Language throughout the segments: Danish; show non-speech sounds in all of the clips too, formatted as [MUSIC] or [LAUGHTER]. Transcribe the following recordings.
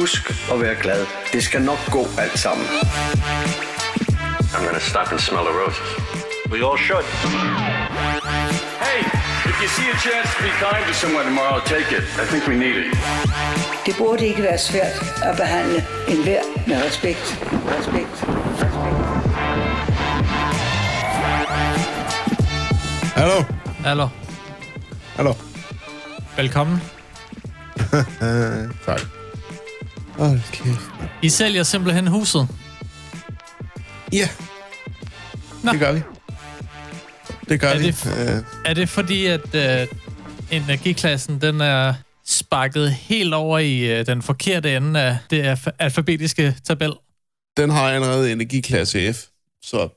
Husk at være glad. Det skal nok gå alt sammen. I'm gonna stop and smell the roses. We all should. Hey, if you see a chance to be kind to someone tomorrow, take it. I think we need it. Det burde ikke være svært at behandle enhver med respekt. Respekt. Respekt. Hallo? Hallo. Hallo? Velkommen. [LAUGHS] tak. Hold kæft. I sælger simpelthen huset. Ja. Nå. Det gør vi. Det gør Er vi. det Øh, Er det fordi, at øh, energiklassen den er sparket helt over i øh, den forkerte ende af det alf- alfabetiske tabel? den har allerede energiklasse F. Så,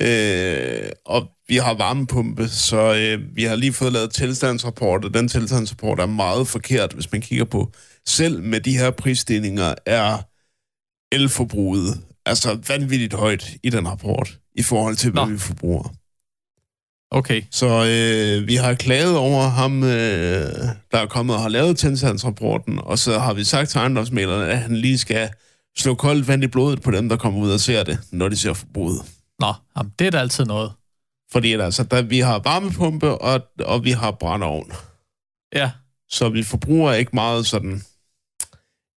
øh, og vi har varmepumpe, så øh, vi har lige fået lavet tilstandsrapport, og den tilstandsrapport er meget forkert, hvis man kigger på. Selv med de her prisstigninger er elforbruget altså vanvittigt højt i den rapport, i forhold til, hvad Nå. vi forbruger. Okay. Så øh, vi har klaget over ham, øh, der er kommet og har lavet tilstandsrapporten, og så har vi sagt til ejendomsmælerne, at han lige skal slå koldt vand i blodet på dem, der kommer ud og ser det, når de ser forbruget. Nå, jamen, det er da altid noget. Fordi altså, der, vi har varmepumpe, og, og vi har brændeovn. Ja. Så vi forbruger ikke meget sådan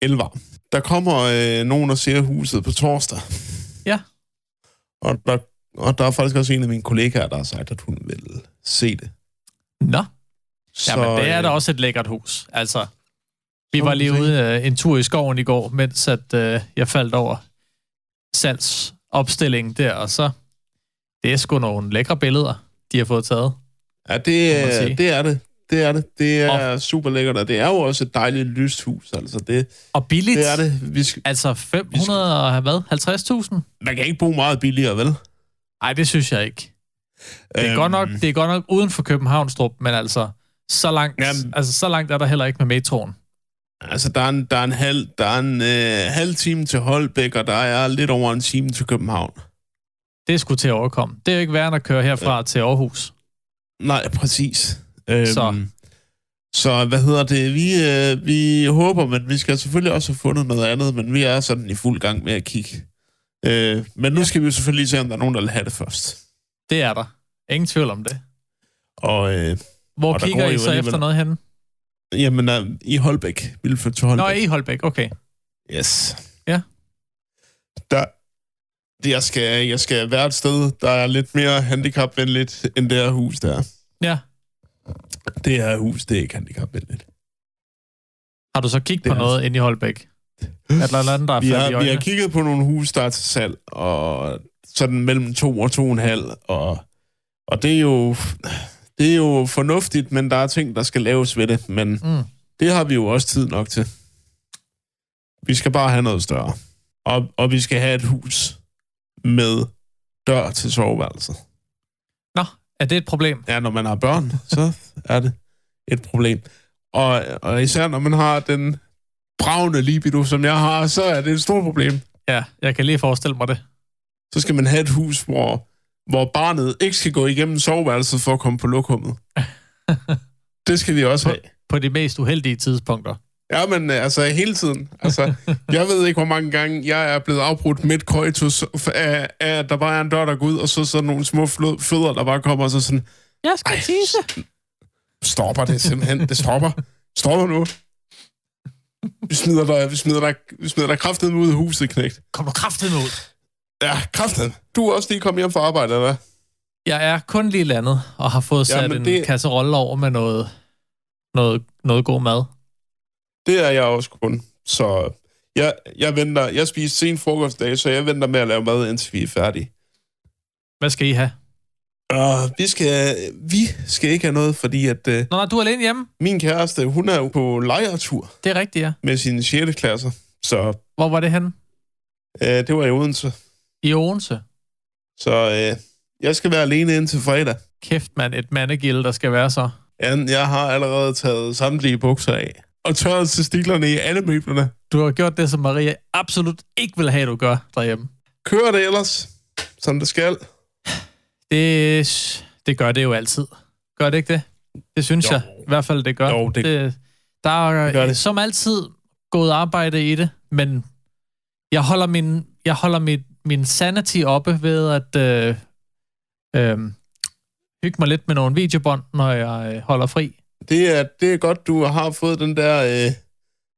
elvarm. Der kommer øh, nogen og ser huset på torsdag. Ja. Og der, og der er faktisk også en af mine kollegaer, der har sagt, at hun vil se det. Nå. Så, Jamen, det er da øh, også et lækkert hus. Altså, vi var lige ude øh, en tur i skoven i går, mens at, øh, jeg faldt over salgsopstillingen der, og så det er sgu nogle lækre billeder, de har fået taget. Ja, det, det er det. Det er det. Det er super lækkert, og det er jo også et dejligt lyst hus. Altså, det, Og billigt. det er det. Vi skal, Altså 500 og hvad? 50.000? man kan ikke bo meget billigere, vel? Nej, det synes jeg ikke. Det er, Øhm, godt nok, det er godt nok uden for Københavnstrup, men altså så langt, Jamen- altså, så langt er der heller ikke med metroen. Altså, der er en, der er en, halv, der er en øh, halv time til Holbæk, og der er lidt over en time til København. Det er sgu til at overkomme. Det er jo ikke værd at køre herfra ja. til Aarhus. Nej, præcis. Øhm, Så. Så hvad hedder det? Vi, øh, vi håber, men vi skal selvfølgelig også have fundet noget andet, men vi er sådan i fuld gang med at kigge. Øh, men nu skal vi jo selvfølgelig lige se, om der er nogen, der vil have det først. Det er der. Ingen tvivl om det. Og øh, Hvor Og kigger I så alligevel- efter noget henne? jamen, øh, i Holbæk. Vi vil flytte til Holbæk. Nå, i Holbæk, okay. Yes. Ja. Der, det, jeg, skal, jeg skal være et sted, der er lidt mere handicapvenligt, end det her hus der. Ja. Det her hus, det er ikke handicapvenligt. Har du så kigget Det på er noget inde i Holbæk? [LAUGHS] Er der noget andet, der er Vi har, vi har kigget på nogle hus, der er til salg, og sådan mellem to og to og en halv, og, og det er jo... Det er jo fornuftigt, men der er ting, der skal laves ved det. Men Mm. det har vi jo også tid nok til. Vi skal bare have noget større. Og, og vi skal have et hus med dør til soveværelset. Er det et problem? Ja, når man har børn, så er det et problem. Og, og især når man har den bravende libido, som jeg har, så er det et stort problem. Ja, jeg kan lige forestille mig det. Så skal man have et hus, hvor, hvor barnet ikke skal gå igennem soveværelset for at komme på lokummet. [LAUGHS] det skal vi også have. På de mest uheldige tidspunkter. Ja, men øh, altså hele tiden. Altså, [LAUGHS] jeg ved ikke, hvor mange gange jeg er blevet afbrudt midt coitus af, af, at der bare er en dør, der går ud, og så sådan nogle små flød, fødder, der bare kommer, og så sådan, Jeg skal tisse. stopper det simpelthen. Det stopper. Stopper nu. Vi smider dig, vi smider dig, vi smider dig kraftet ud af huset, knægt. Kom nu kraftet ud. Ja, kraftet. Du er også lige kommet hjem fra arbejde, eller? Jeg er kun lige landet og har fået sat en det- kasserolle over med noget, noget, noget god mad. Det er jeg også kun. Så jeg, jeg venter, jeg spiser sen frokostdag, så jeg venter med at lave mad, indtil vi er færdige. Hvad skal I have? Og vi skal, vi skal ikke have noget, fordi at uh, Nå, nej, du er alene hjemme. min kæreste, hun er jo på lejretur Det er rigtigt, ja. med sine 6. klasser. Så Hvor var det henne? uh, det var i Odense. I Odense. Så uh, jeg skal være alene indtil fredag. Kæft, mand. Et mandegilde, der skal være så. Jeg, jeg har allerede taget samtlige bukser af. Og tørret testiklerne i alle møblerne. Du har gjort det, som Maria absolut ikke vil have, du gør derhjemme. Kører det ellers, som det skal? Det, det gør det jo altid. Gør det ikke det? Det synes Jo. jeg i hvert fald, det gør. Jo, det- det der er, gør det. Som altid gået arbejde i det, men jeg holder min, jeg holder mit, min sanity oppe ved at øh, øh, hygge mig lidt med nogle videobånd, når jeg øh, holder fri. Det er, det er godt, du har fået den der, øh,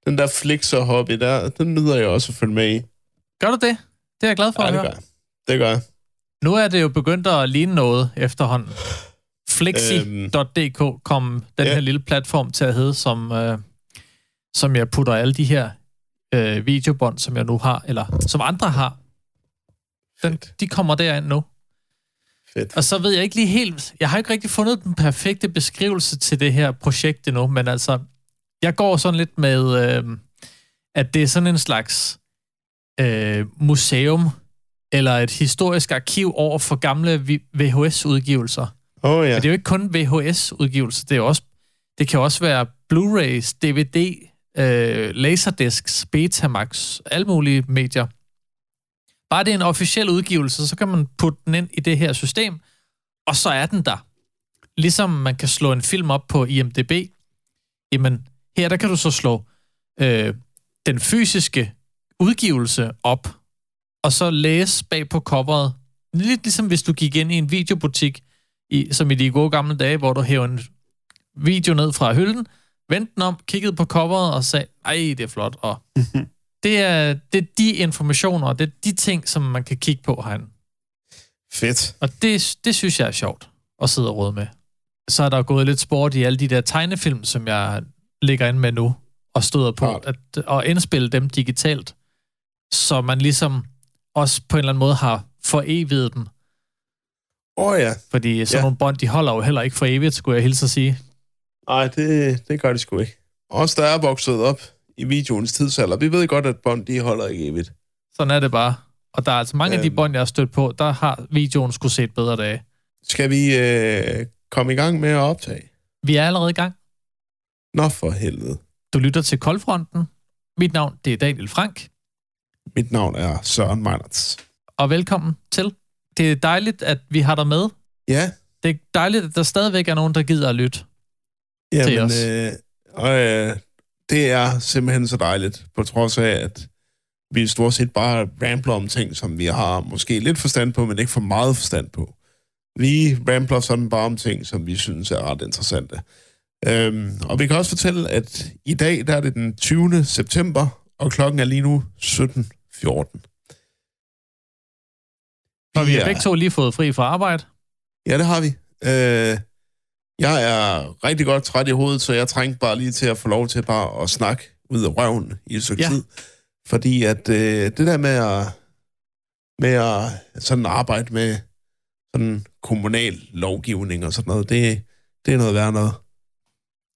den der flixer-hobby der. Den nyder jeg også at følge med i. Gør du det? Det er jeg glad for Ja, at det høre. gør. Det gør jeg. Nu er det jo begyndt at ligne noget efterhånden. Flexi.dk kom den ja. her lille platform til at hedde, som, øh, som jeg putter alle de her øh, videobånd, som jeg nu har, eller som andre har. Den, de kommer derind nu. Fedt. Og så ved jeg ikke lige helt... Jeg har ikke rigtig fundet den perfekte beskrivelse til det her projekt endnu, men altså, jeg går sådan lidt med, øh, at det er sådan en slags øh, museum, eller et historisk arkiv over for gamle VHS-udgivelser. Oh, ja. Men det er jo ikke kun VHS-udgivelser, det, er også, det kan også være Blu-rays, DVD, øh, Laserdiscs, Betamax, alle mulige medier. Bare det er en officiel udgivelse, så kan man putte den ind i det her system, og så er den der. Ligesom man kan slå en film op på IMDb, jamen her der kan du så slå øh, den fysiske udgivelse op, og så læse bag på coveret. Lidt ligesom hvis du gik ind i en videobutik, i, som i de gode gamle dage, hvor du hævde en video ned fra hylden, vendte den om, kiggede på coveret og sagde, ej, det er flot. Og [LAUGHS] det, er, det er de informationer, og det er de ting, som man kan kigge på herinde. Fedt. Og det, det synes jeg er sjovt at sidde og råde med. Så er der gået lidt sport i alle de der tegnefilm, som jeg ligger ind med nu, og støder på, Klart. at, at indspille dem digitalt, så man ligesom også på en eller anden måde har foreviget dem. Åh oh, ja. Fordi sådan Ja. nogle bånd, de holder jo heller ikke for evigt, skulle jeg hilse at sige. Nej, det, det gør det sgu ikke. Os, der er vokset op i videoens tidsalder, vi ved godt, at bånd, de holder ikke evigt. Sådan er det bare. Og der er altså mange øhm. af de Øhm. bånd, jeg har stødt på, der har videoen skulle set bedre dage. Skal vi øh, komme i gang med at optage? Vi er allerede i gang. Nå for helvede. Du lytter til Koldfronten. Mit navn, det er Daniel Frank. Mit navn er Søren Meinerts. Og velkommen til. Det er dejligt, at vi har dig med. Ja, Det er dejligt, at der stadigvæk er nogen, der gider at lytte. jamen, os. øh, og, øh, det er simpelthen så dejligt, på trods af, at vi stort set bare rambler om ting, som vi har måske lidt forstand på, men ikke for meget forstand på. Vi rambler sådan bare om ting, som vi synes er ret interessante. Øhm, og vi kan også fortælle, at i dag der er det den 20. september, og klokken er lige nu 17.14. Og vi har begge to lige fået fri fra arbejde. Ja, det har vi. Øh, jeg er rigtig godt træt i hovedet, så jeg trængte bare lige til at få lov til bare at snakke ud af røven i et stykke Ja. tid. Fordi at øh, det der med at, med at sådan arbejde med sådan kommunal lovgivning og sådan noget, det, det er noget værd noget.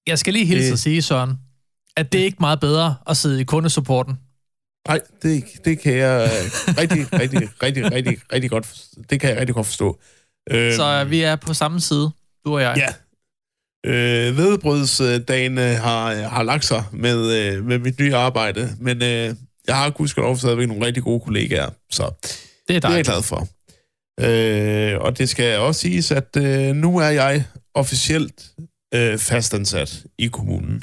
Jeg skal lige hilse Det- at sige, Søren, at det er ikke meget bedre at sidde i kundesupporten. Nej, det, det kan jeg rigtig, [LAUGHS] rigtig, rigtig, rigtig, rigtig godt, det kan jeg rigtig godt forstå. Øhm, Så vi er på samme side, du og jeg. Ja. Øh, vedbrødsdagen øh, har, har lagt sig med, øh, med mit nye arbejde, men øh, jeg har gudskelov stadigvæk nogle rigtig gode kollegaer, så det er det er jeg glad for. Øh, og det skal også siges, at øh, nu er jeg officielt øh, fastansat i kommunen.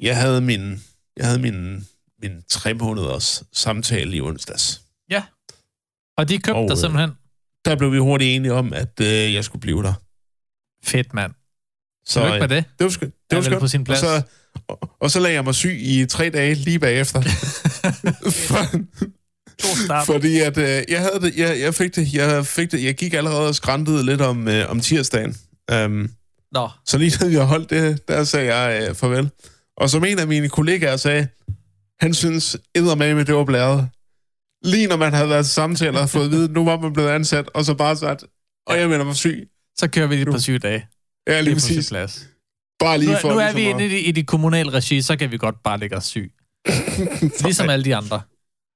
Jeg havde min, jeg havde min, min tre måneders samtale i onsdags. Og de købte Og, dig øh, simpelthen. Der blev vi hurtigt enige om, at øh, jeg skulle blive der. Fedt, mand. Så, Tillykke med det. Det var, sgu- det var skønt. på sin plads. Og så, og, og så lagde jeg mig syg i tre dage lige bagefter. [LAUGHS] For, fordi at, øh, jeg, havde det, jeg, jeg, fik det, jeg fik det, jeg gik allerede og skræntede lidt om, øh, om tirsdagen. Um, Nå, så lige da vi har holdt det, der sagde jeg øh, farvel. Og som en af mine kollegaer sagde, han synes eddermame, det var blæret. Lige når man havde været til samtaler og fået at vide, nu var man blevet ansat, og så bare sagt, og jeg mener mig syg. så kører vi lige på syv dage. Ja, Det lige er præcis. plads. Bare lige Nu, for nu er ligesom vi inde i, i det kommunale regi, så kan vi godt bare lægge os syg. [LAUGHS] Ligesom alle de andre.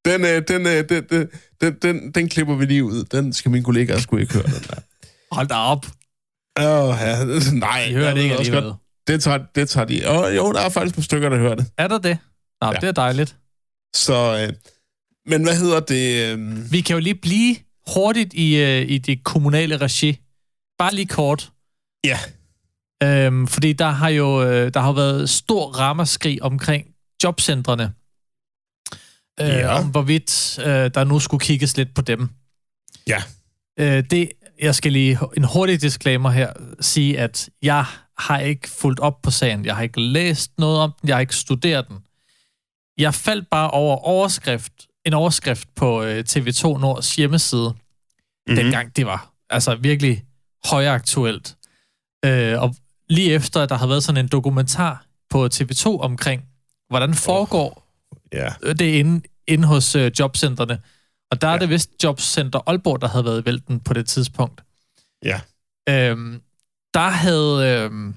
Den, øh, den, øh, den, den, den, den, den klipper vi lige ud. Den skal mine kollegaer sgu ikke høre, den der. Hold da op. Åh, ja. Nej, De hører det ikke alligevel. godt, Det tager, det tager de. Og, jo, der er faktisk på stykker, der hører det. Er der det? Nå, Ja. ja. det er dejligt. Så, øh, men hvad hedder det? Øh, Vi kan jo lige blive hurtigt i, øh, i det kommunale regi. Bare lige kort. ja, Øhm, fordi der har jo øh, der har været stor ramaskrig omkring jobcentrene. Øh, Ja. Om hvorvidt øh, der nu skulle kigges lidt på dem. Ja. Øh, det, jeg skal lige en hurtig disclaimer her sige, at jeg har ikke fulgt op på sagen. Jeg har ikke læst noget om den. Jeg har ikke studeret den. Jeg faldt bare over overskrift, en overskrift på øh, TV2 Nords hjemmeside, mm-hmm. dengang det var altså virkelig højaktuelt. Øh, og lige efter, at der havde været sådan en dokumentar på TV2 omkring, hvordan foregår Ja. det er inde, inde hos øh, jobcentrene. Og der ja. er det vist Jobcenter Aalborg, der havde været i vælten på det tidspunkt. Ja. Øhm, der havde øhm,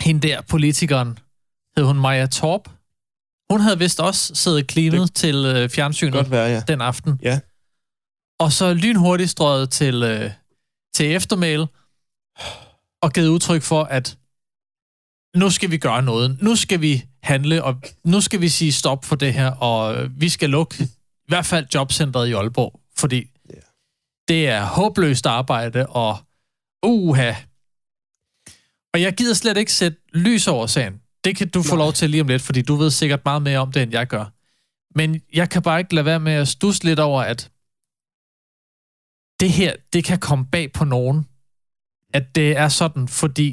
hende der, politikeren, hed hun Maja Torp. Hun havde vist også siddet klinet det til øh, fjernsynet Godt være, ja. den aften. Ja. Og så lynhurtigt strøget til, øh, til eftermæl og givet udtryk for, at nu skal vi gøre noget. Nu skal vi handle, og nu skal vi sige stop for det her, og vi skal lukke i hvert fald jobcentret i Aalborg, fordi Ja. det er håbløst arbejde, og uha. Og jeg gider slet ikke sætte lys over sagen. Det kan du få lov til lige om lidt, fordi du ved sikkert meget mere om det, end jeg gør. Men jeg kan bare ikke lade være med at stusse lidt over, at det her, det kan komme bag på nogen. At det er sådan, fordi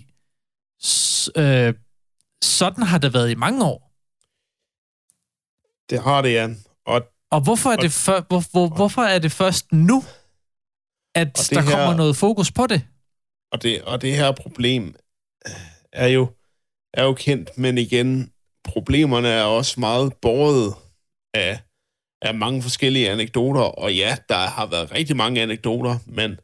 øh, sådan har det været i mange år. Det har det, Jan. Og, Og hvorfor er, Og- det, for, hvor, hvor, hvorfor er det først nu, at Og der her- kommer noget fokus på det? og, det, og det her problem øh, er jo, er jo kendt, men igen, problemerne er også meget båret af, af mange forskellige anekdoter, og ja, der har været rigtig mange anekdoter, men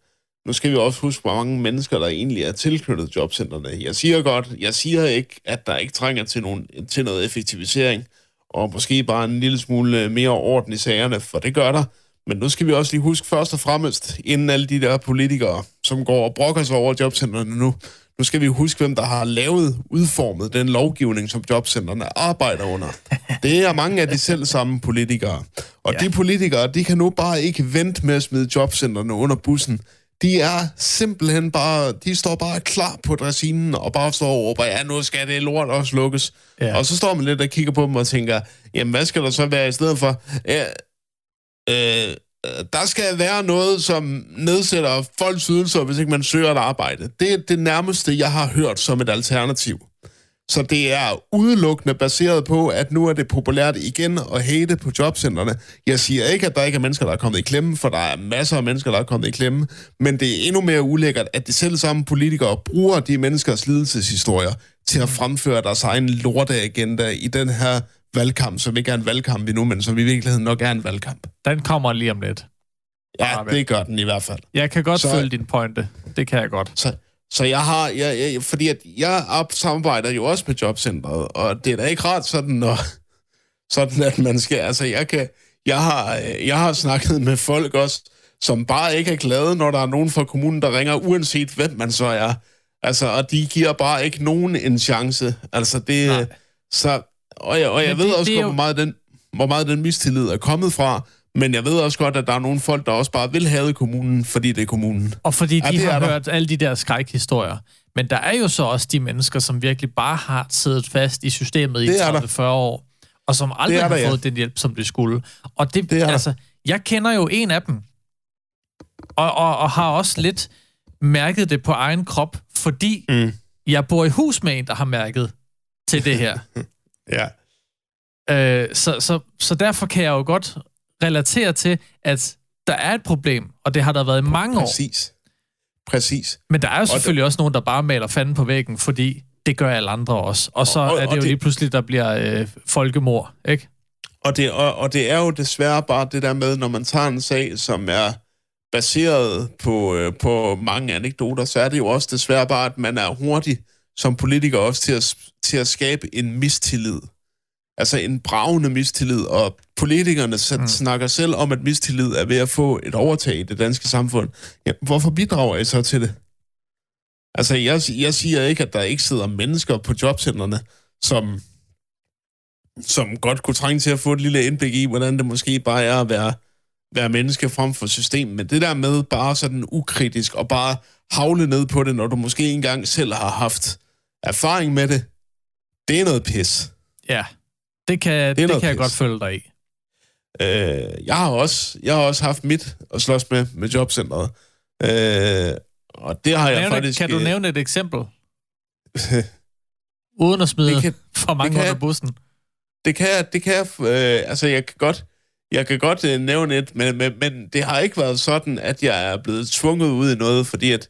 nu skal vi også huske, hvor mange mennesker, der egentlig er tilknyttet jobcentrene. Jeg siger godt, jeg siger ikke, at der ikke trænger til, nogen, til noget effektivisering, og måske bare en lille smule mere orden i sagerne, for det gør der. Men nu skal vi også lige huske først og fremmest, inden alle de der politikere, som går og brokker sig over jobcentrene nu, nu skal vi huske, hvem der har lavet, udformet den lovgivning, som jobcentrene arbejder under. Det er mange af de selv samme politikere. Og ja. de politikere, de kan nu bare ikke vente med at smide jobcentrene under bussen. De er simpelthen bare, de står bare klar på dressinen og bare står og råber, ja, nu skal det lort også lukkes. Ja. Og så står man lidt og kigger på dem og tænker, jamen hvad skal der så være i stedet for? Ja, øh, der skal være noget, som nedsætter folks ydelser, hvis ikke man søger et arbejde. Det er det nærmeste, jeg har hørt som et alternativ. Så det er udelukkende baseret på, at nu er det populært igen at hate på jobcentrene. Jeg siger ikke, at der ikke er mennesker, der er kommet i klemme, for der er masser af mennesker, der er kommet i klemme. Men det er endnu mere ulækkert, at de selv samme politikere bruger de menneskers lidelseshistorier til at fremføre deres egen lorteagenda i den her valgkamp, som ikke er en valgkamp endnu, men som i virkeligheden nok er en valgkamp. Den kommer lige om lidt. Ja, det gør den i hvert fald. Jeg kan godt så... følge din pointe. Det kan jeg godt. Så, så jeg har, jeg, jeg, fordi at jeg op- samarbejder jo også med jobcentret, og det er da ikke rart sådan, når, [LAUGHS] sådan at man skal, altså jeg kan, jeg har, jeg har snakket med folk også, som bare ikke er glade, når der er nogen fra kommunen, der ringer, uanset hvem man så er. Altså, og de giver bare ikke nogen en chance. Altså, det, Nej. så, og jeg, og jeg Men ved det- også det godt, jo- hvor meget, den, hvor meget den mistillid er kommet fra, men jeg ved også godt, at der er nogle folk, der også bare vil have kommunen, fordi det er kommunen. Og fordi Ja, de er har der. hørt alle de der skrækhistorier. Men der er jo så også de mennesker, som virkelig bare har siddet fast i systemet i Det er der. 30-40 år, og som aldrig har der, ja. fået den hjælp, som de skulle. Og det, Det er der. altså, jeg kender jo en af dem, og, og, og har også lidt mærket det på egen krop, fordi Mm. jeg bor i hus med en, der har mærket til det her. [LAUGHS] Ja. Øh, så, så, så derfor kan jeg jo godt relatere til, at der er et problem, og det har der været i mange år. Præcis. Præcis. Men der er jo selvfølgelig også nogen, der bare maler fanden på væggen, fordi det gør alle andre også. Og så Og- og- er det og jo det- lige pludselig, der bliver øh, folkemord, ikke? Og det, og, og det er jo desværre bare det der med, når man tager en sag, som er baseret på, øh, på mange anekdoter, så er det jo også desværre bare, at man er hurtig som politiker også til at, til at skabe en mistillid. Altså en bravende mistillid, og politikerne mm. snakker selv om, at mistillid er ved at få et overtag i det danske samfund. Ja, hvorfor bidrager I så til det? Altså, jeg, jeg siger ikke, at der ikke sidder mennesker på jobcentrene, som som godt kunne trænge til at få et lille indblik i, hvordan det måske bare er at være, være menneske frem for system. Men det der med bare sådan ukritisk og bare havle ned på det, når du måske engang selv har haft erfaring med det, det er noget pis. Ja. Det kan, det det kan jeg godt følge dig i. Øh, jeg har også jeg har også haft mit at slås med med jobcentret. Øh, og det har jeg Nævne, faktisk... kan du øh, nævne et eksempel? [LAUGHS] Uden at smide Det kan- for mange det kan under bussen. det kan jeg, det kan jeg, øh, altså jeg kan godt, jeg kan godt øh, nævne et, men, men, men det har ikke været sådan, at jeg er blevet tvunget ud i noget, fordi at,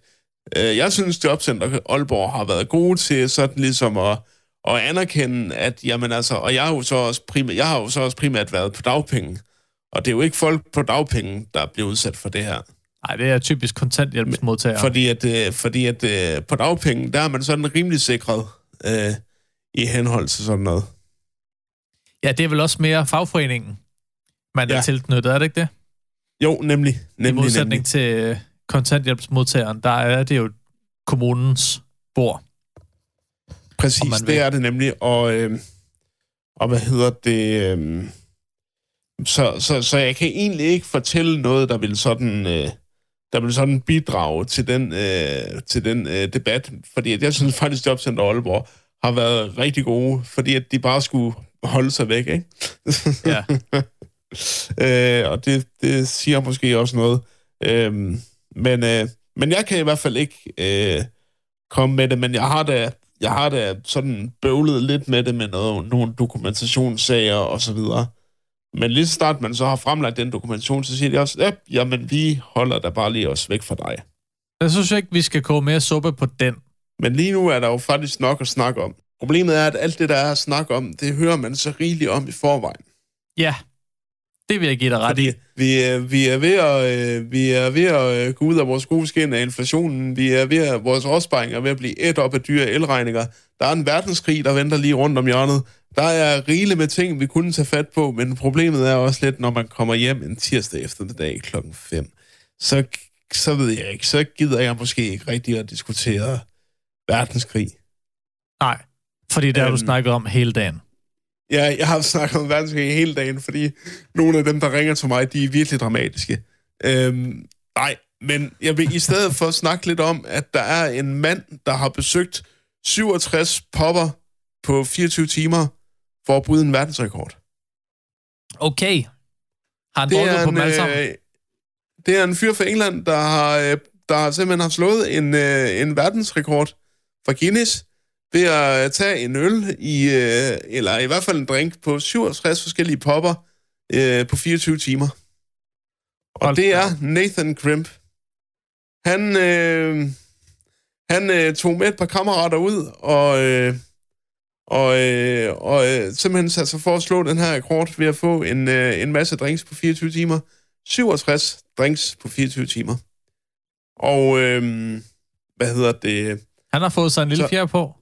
øh, jeg synes, Jobcenter Aalborg har været gode til sådan ligesom at, at anerkende, at jamen altså, og jeg har jo så også primært, jeg har jo så også primært været på dagpenge, og det er jo ikke folk på dagpenge, der bliver udsat for det her. Nej, det er typisk kontanthjælpsmodtagere. Fordi at, øh, fordi at øh, på dagpenge, der er man sådan rimelig sikret øh, i henhold til sådan noget. Ja, det er vel også mere fagforeningen, man ja. Er tilknyttet, er det ikke det? Jo, nemlig. I nemlig, modsætning nemlig. til kontanthjælpsmodtageren, der er det jo kommunens bord. Præcis, det er det nemlig. Og, øh, og hvad hedder det? Øh, så, så, så jeg kan egentlig ikke fortælle noget, der vil sådan, øh, der vil sådan bidrage til den, øh, til den øh, debat. Fordi at jeg synes faktisk, Jobcenter Aalborg har været rigtig gode, fordi at de bare skulle holde sig væk, ikke? Ja. [LAUGHS] øh, og det, det siger måske også noget. Øh, men, øh, men jeg kan i hvert fald ikke øh, komme med det, men jeg har da, jeg har da sådan bøvlet lidt med det med noget, nogle dokumentationssager og så videre. Men lige så snart man så har fremlagt den dokumentation, så siger de også, ja, jamen vi holder da bare lige os væk fra dig. Jeg synes ikke, vi skal koge mere suppe på den. Men lige nu er der jo faktisk nok at snakke om. Problemet er, at alt det, der er at snakke om, det hører man så rigeligt om i forvejen. Ja, det vil jeg give dig ret i. Vi, er- vi er ved at, øh, vi er ved at øh, gå ud af vores gode skin af inflationen. Vi er ved at, vores opsparing er ved at blive et op af dyre elregninger. Der er en verdenskrig, der venter lige rundt om hjørnet. Der er rigeligt med ting, vi kunne tage fat på, men problemet er også lidt, når man kommer hjem en tirsdag eftermiddag klokken 5. Så, så ved jeg ikke, så gider jeg måske ikke rigtig at diskutere verdenskrig. Nej, fordi det har du Øhm. snakket om hele dagen. Ja, jeg har snakket om verdenskrig hele dagen, fordi nogle af dem, der ringer til mig, de er virkelig dramatiske. Øhm, nej, men jeg vil i stedet for snakke lidt om, at der er en mand, der har besøgt 67 popper på 24 timer for at bryde en verdensrekord. Okay. Har han drukket på dem alle sammen? øh, det er en fyr fra England, der har, øh, der har simpelthen har slået en, øh, en verdensrekord fra Guinness ved at tage en øl, i, øh, eller i hvert fald en drink, på 67 forskellige popper øh, på 24 timer. Og det er Nathan Crimp. Han, øh, han øh, tog med et par kammerater ud, og, øh, og, øh, og øh, simpelthen satte sig for at slå den her rekord ved at få en, øh, en masse drinks på 24 timer. 67 drinks på 24 timer. Og øh, hvad hedder det? Han har fået sig en lille Så- fjer på.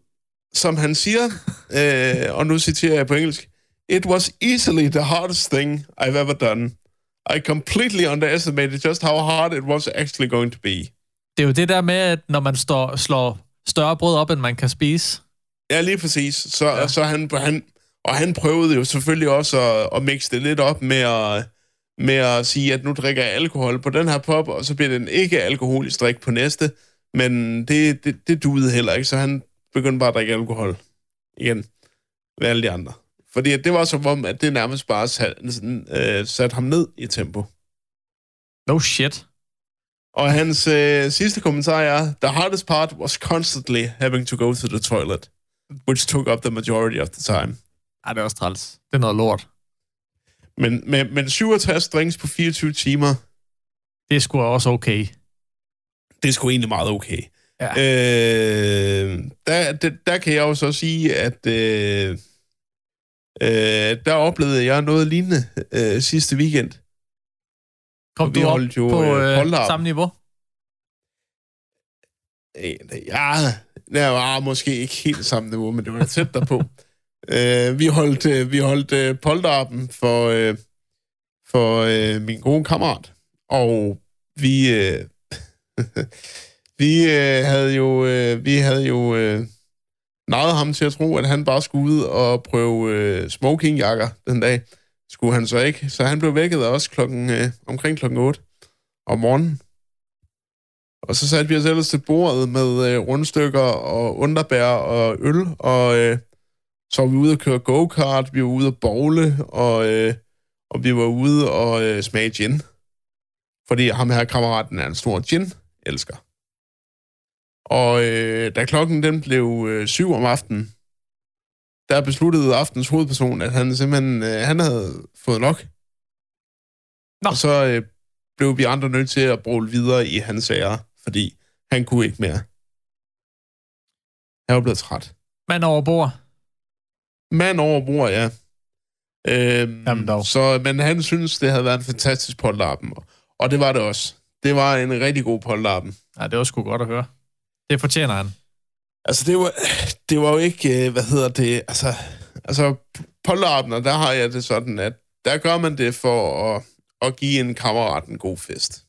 Som han siger, øh, og nu citerer jeg på engelsk, It was easily the hardest thing I've ever done. I completely underestimated just how hard it was actually going to be. Det er jo det der med, at når man står, slår større brød op, end man kan spise. Ja, lige præcis. Så, ja. så han, han, og han prøvede jo selvfølgelig også at, at mixe det lidt op med at, med at sige, at nu drikker jeg alkohol på den her pop, og så bliver det en ikke-alkoholisk drik på næste. Men det, det, det duede heller ikke, så han begyndte bare at drikke alkohol igen med alle de andre. Fordi det var som om, at det nærmest bare satte sådan, øh, sat ham ned i tempo. No shit. Og hans øh, sidste kommentar er, The hardest part was constantly having to go to the toilet, which took up the majority of the time. Ej, det er også træls. Det er noget lort. Men, men, men 67 drinks på 24 timer, Det er sgu også okay. det er sgu egentlig meget okay. Ja. Øh, der, der, der kan jeg jo så sige, at øh, øh, der oplevede jeg noget lignende øh, sidste weekend. Kom vi du op jo, på øh, øh, samme niveau? Øh, Ja, det var måske ikke helt samme niveau, men det var tæt derpå. [LAUGHS] øh, vi holdt, øh, vi holdt øh, polterappen for, øh, for øh, min gode kammerat, og vi, øh, [LAUGHS] vi øh, havde jo, øh, vi havde jo øh, naget ham til at tro, at han bare skulle ud og prøve øh, smokingjakker den dag. Skulle han så ikke, så han blev vækket af os klokken, øh, omkring klokken 8 om morgenen. Og så satte vi os ellers til bordet med øh, rundstykker og underbær og øl, og, øh, så var vi ude og køre go-kart, vi var ude at bowle, og, øh, og vi var ude og øh, smage gin. Fordi ham her kammeraten er en stor gin-elsker. Og øh, da klokken den blev øh, syv om aftenen, der besluttede aftens hovedperson, at han simpelthen øh, han havde fået nok. Nå. Og så øh, blev vi andre nødt til at bruge videre i hans sager, fordi han kunne ikke mere. Han var blevet træt. Man over bord. Mand over bord, ja. Øhm, Jamen dog. Så, men han synes, det havde været en fantastisk polterappen. Og det var det også. Det var en rigtig god polterappen. Ja, det var sgu godt at høre. Det fortjener han. Altså, det var, det var jo ikke, øh, hvad hedder det, altså, altså polterabender, der har jeg det sådan, at der gør man det for at, at give en kammerat en god fest.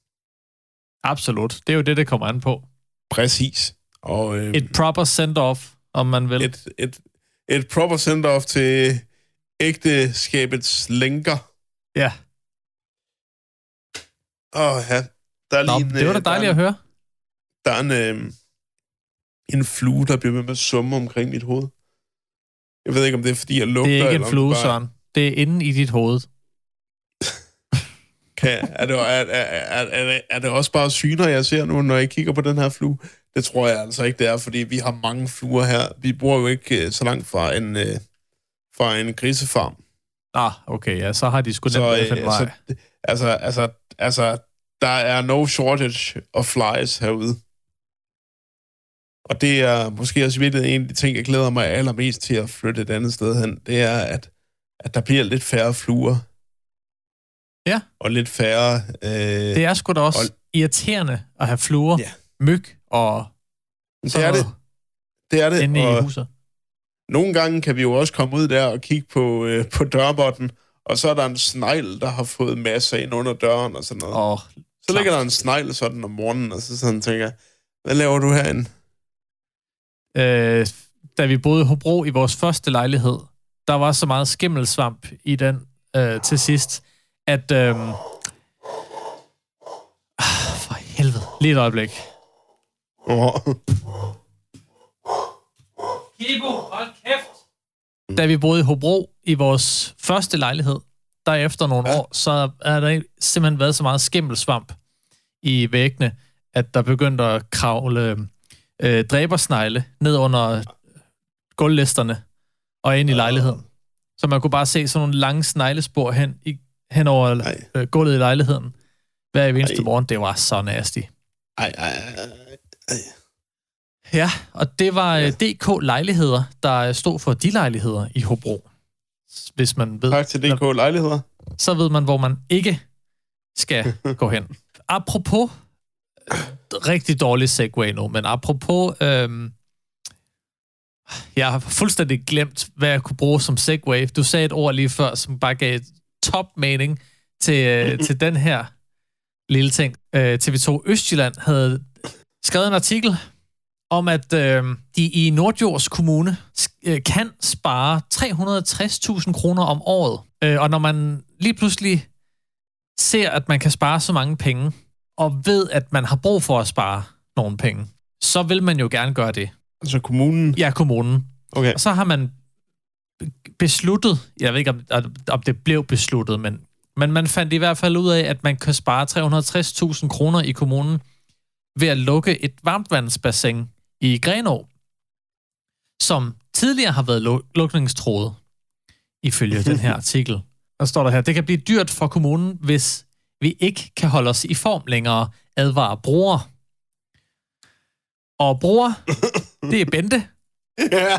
Absolut. Det er jo det, det kommer an på. Præcis. Og, øh, Et proper send-off, om man vil. et, et, et proper send-off til ægteskabets lænker. Ja. Åh, ja. Der er Nå, lige en, det var da øh, der dejligt en- at høre. Der er en, øh, en flue, der bliver ved med at summe omkring mit hoved. Jeg ved ikke, om det er, fordi jeg lugter. Det er ikke en flue, bare- Søren. Det er inde i dit hoved. [LAUGHS] Kan, er, det, er, er, er, er, det, også bare syner, jeg ser nu, når jeg kigger på den her flue? Det tror jeg altså ikke, det er, fordi vi har mange fluer her. Vi bor jo ikke øh, så langt fra en, øh, fra en grisefarm. Ah, okay, ja, så har de sgu nemt øh, finde vej. så altså, altså, altså, der er no shortage of flies herude. Og det er måske også virkelig en af de ting, jeg glæder mig allermest til at flytte et andet sted hen. Det er, at, at der bliver lidt færre fluer. Ja. Og lidt færre... Øh, Det er sgu da også Og- irriterende at have fluer, Ja. myg og det sådan er det. Det er det. inde i og huset. nogle gange kan vi jo også komme ud der og kigge på, øh, på dørbotten, og så er der en snegl, der har fået masser ind under døren og sådan noget. Og så ligger der en snegl sådan om morgenen, og så sådan tænker jeg, hvad laver du herinde? Øh, da vi boede i Hobro i vores første lejlighed, der var så meget skimmelsvamp i den øh, til sidst, at... Øh, for helvede. Lige et øjeblik. Oh. Kibo, hold kæft! Da vi boede i Hobro i vores første lejlighed, der efter nogle Ja. år, så er der simpelthen været så meget skimmelsvamp i væggene, at der begyndte at kravle øh, dræbersnegle ned under gulvlisterne og ind i lejligheden. Så man kunne bare se sådan nogle lange sneglespor hen, i, hen over øh, gulvet i lejligheden. Hver eneste Ej. morgen. Det var så nasty. Ej, ej, ej. Ja, og det var ja. DK Lejligheder, der stod for de lejligheder i Hobro. Hvis man ved, Tak til DK Lejligheder. så ved man, hvor man ikke skal [LAUGHS] gå hen. Apropos, øh, rigtig dårlig segue nu, men apropos, øh, jeg har fuldstændig glemt, hvad jeg kunne bruge som segue. Du sagde et ord lige før, som bare gav top mening til, øh, til den her lille ting. Øh, TV2 Østjylland havde skrevet en artikel om, at øh, de i Nordjords Kommune øh, kan spare 360.000 kroner om året. Øh, og når man lige pludselig ser, at man kan spare så mange penge, og ved, at man har brug for at spare nogle penge, så vil man jo gerne gøre det. Altså kommunen. Ja, kommunen. Okay. Og så har man besluttet, jeg ved ikke, om, om det blev besluttet, men, men man fandt i hvert fald ud af, at man kan spare 360.000 kroner i kommunen ved at lukke et varmtvandsbassin i Grenå, som tidligere har været lu- lukningstroet, ifølge den her [LAUGHS] artikel. Der står der her, det kan blive dyrt for kommunen, hvis vi ikke kan holde os i form længere, advarer brugere. Og bruger, [LAUGHS] det er Bente, Ja.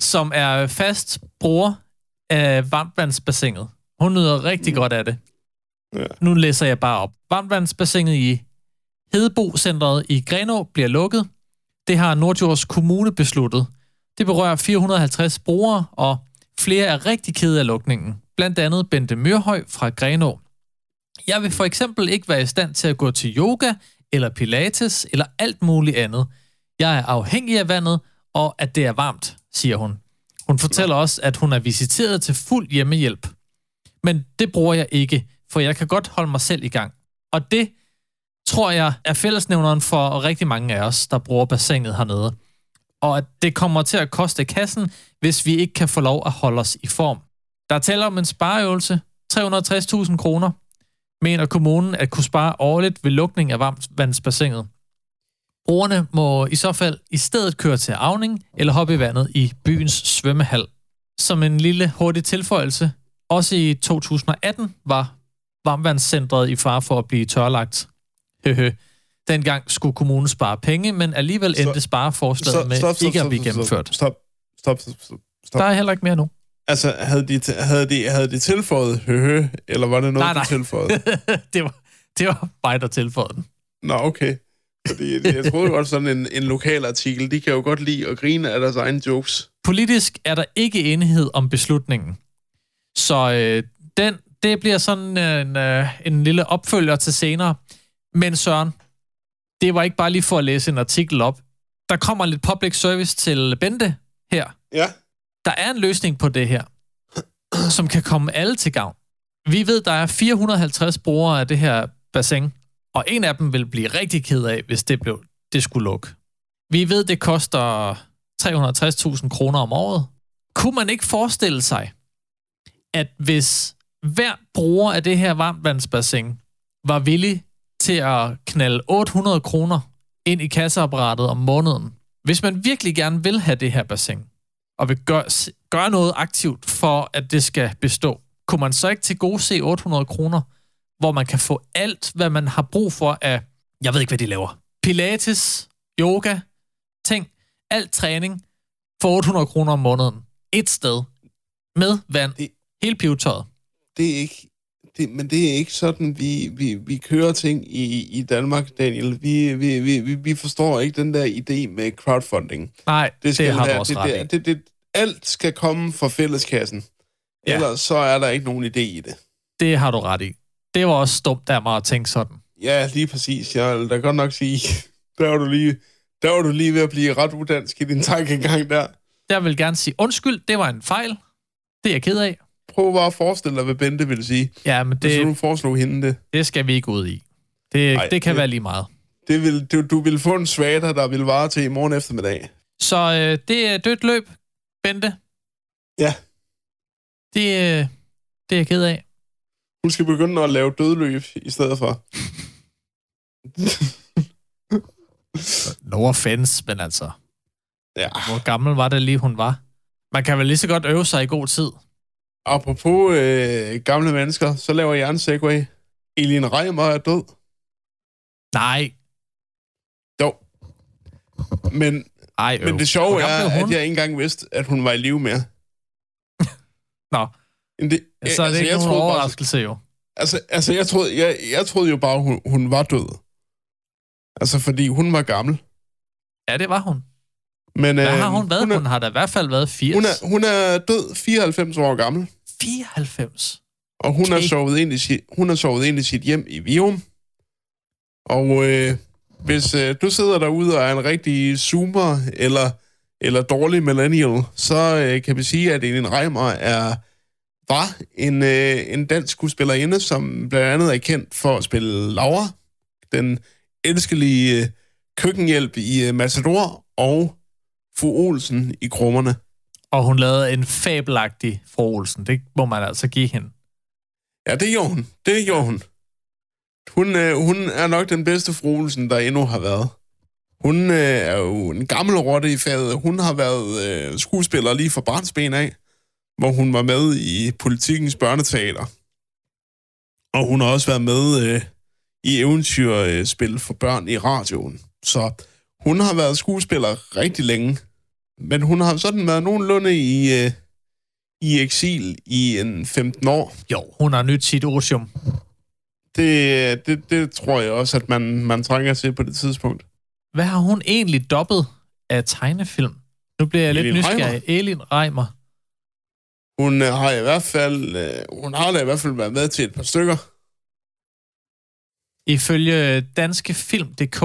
som er fast bruger af varmtvandsbassinet. Hun nyder rigtig godt af det. Ja. Nu læser jeg bare op. Varmtvandsbassinet i Hedebo-centret i Grenå bliver lukket. Det har Nordjords Kommune besluttet. Det berører 450 brugere, og flere er rigtig kede af lukningen. Blandt andet Bente Mørhøj fra Grenå. Jeg vil for eksempel ikke være i stand til at gå til yoga, eller pilates, eller alt muligt andet. Jeg er afhængig af vandet, og at det er varmt, siger hun. Hun fortæller også, at hun er visiteret til fuld hjemmehjælp. Men det bruger jeg ikke, for jeg kan godt holde mig selv i gang. Og det tror jeg er fællesnævneren for rigtig mange af os, der bruger bassinet hernede. og at det kommer til at koste kassen, hvis vi ikke kan få lov at holde os i form. Der taler om en spareøvelse, 360.000 kroner, mener kommunen at kunne spare årligt ved lukning af varmtvandsbassinet. Brugerne må i så fald i stedet køre til Avning eller hoppe i vandet i byens svømmehal. Som en lille hurtig tilføjelse, også i 2018 var varmvandscentret i far for at blive tørlagt. Høhø. Dengang skulle kommunen spare penge, men alligevel endte spareforslaget med ikke at blive gennemført. Stop, stop, stop, stop. stop. Der er heller ikke mere nu. Altså, havde de, havde de, havde de tilføjet høhø, eller var det noget, Nej, nej. de tilføjede? [LAUGHS] det, var, det var mig, der tilføjede den. Nå, okay. Fordi jeg troede godt, sådan en, en lokal artikel, de kan jo godt lide at grine af deres egne jokes. Politisk er der ikke enighed om beslutningen. Så øh, den, det bliver sådan en, øh, en lille opfølger til senere. Men Søren, det var ikke bare lige for at læse en artikel op. Der kommer lidt public service til Bente her. Ja. Der er en løsning på det her, som kan komme alle til gavn. Vi ved, der er 450 brugere af det her bassin, og en af dem vil blive rigtig ked af, hvis det, blev, det skulle lukke. Vi ved, det koster 360.000 kroner om året. Kunne man ikke forestille sig, at hvis hver bruger af det her varmtvandsbassin var villig til at knalde 800 kroner ind i kasseapparatet om måneden, hvis man virkelig gerne vil have det her bassin, og vil gøre, gøre noget aktivt for, at det skal bestå, kunne man så ikke til gode se 800 kroner, hvor man kan få alt, hvad man har brug for af, jeg ved ikke, hvad de laver, pilates, yoga, ting, alt træning for 800 kroner om måneden. Et sted. Med vand. Det- Hele pivetøjet. Det er ikke... Det, men det er ikke sådan, vi, vi, vi kører ting i, i Danmark, Daniel. Vi, vi, vi, vi- forstår ikke den der idé med crowdfunding. Nej, det, skal det har du også det, ret det, det, det, alt skal komme fra fælleskassen. Ja. Ja. Ellers så er der ikke nogen idé i det. Det har du ret i. Det var også dumt af mig at tænke sådan. Ja, lige præcis. Jeg vil da godt nok sige, [LAUGHS] der var du lige, der var du lige ved at blive ret udansk i din tankegang der. Jeg vil gerne sige undskyld, det var en fejl. Det er jeg ked af. Prøv bare at forestille dig, hvad Bente ville sige, Ja, men hvis du det, foreslog hende det. det skal vi ikke ud i. Det, Ej, det kan det- være lige meget. det vil, du, du vil få en svater, der vil vare til i morgen eftermiddag. Så øh, det er dødt løb, Bente. Ja. Det, øh, det er jeg ked af. Hun skal begynde at lave dødløb i stedet for. [LAUGHS] No offense, men altså, Ja. hvor gammel var det lige, hun var? Man kan vel lige så godt øve sig i god tid. Apropos øh, gamle mennesker, så laver jeg en segway. Elin Reimer er død. Nej, Jo. Men, ej, øv. men det sjove er, at jeg ikke engang vidste, at hun var i live mere. [LAUGHS] Nå, Men det, så er det ikke nogen troede bare, overraskelse jo. altså, altså, jeg troede, jeg, jeg troede jo bare, hun, hun var død. Altså, fordi hun var gammel. Ja, det var hun. Men, Hvad øh, har hun været? Hun Hun, er, har da i hvert fald været 80. hun, er, hun er død 94 år gammel. 94. Og hun, Okay. er sovet ind i sit, hun er sovet ind i sit hjem i Virum. Og øh, hvis øh, du sidder derude og er en rigtig zoomer eller, eller dårlig millennial, så øh, kan vi sige, at Elin Reimer er, var en, øh, en dansk skuespillerinde, som blandt andet er kendt for at spille Laura, den elskelige øh, køkkenhjælp i øh, Matador, og fru Olsen i Krummerne. Og hun lavede en fabelagtig fru Olsen. Det må man altså give hende. Ja, det gjorde hun. Det gjorde hun. Hun, øh, hun er nok den bedste fru Olsen, der endnu har været. Hun øh, er jo en gammel rotte i faget. Hun har været øh, skuespiller lige fra barnsben af, hvor hun var med i politikens børneteater. Og hun har også været med øh, i eventyrspil for børn i radioen. Så hun har været skuespiller rigtig længe. Men hun har sådan været nogenlunde i, øh, i eksil i en 15 år. Jo, hun har nyt sit osium. Det, det, det tror jeg også, at man, man trænger til på det tidspunkt. Hvad har hun egentlig dobbet af tegnefilm? Nu bliver jeg lidt Elin nysgerrig. Elin Reimer. Hun øh, har i hvert fald, øh, hun har da i hvert fald været med til et par stykker. Ifølge danske film.dk,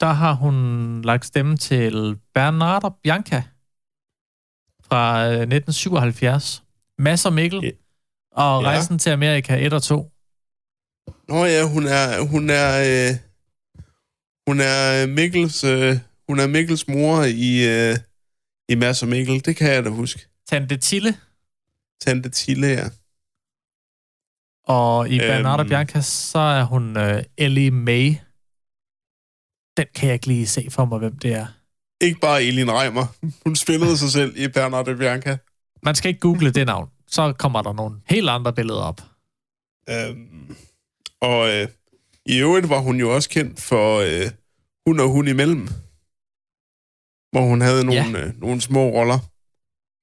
der har hun lagt stemme til Bernard og Bianca fra øh, 1977. Mads og Mikkel Ja. og Ja. Rejsen til Amerika 1 og 2. Nå ja, hun er, hun er, øh, hun er øh, Mikkels, øh, Hun er Mikkels mor i, øh, i Mads og Mikkel. Det kan jeg da huske. Tante Tille Tante Tille, ja. Og i Bernardo Øhm. Bianca, så er hun øh, Ellie May. Den kan jeg ikke lige se for mig, hvem det er. Ikke bare Elin Reimer. Hun spillede sig selv i Bernardo Bianca. Man skal ikke google det navn. Så kommer der nogle helt andre billeder op. Øhm, og øh, i øvrigt var hun jo også kendt for øh, Hun og Hun imellem. Hvor hun havde nogle, Ja. øh, nogle små roller.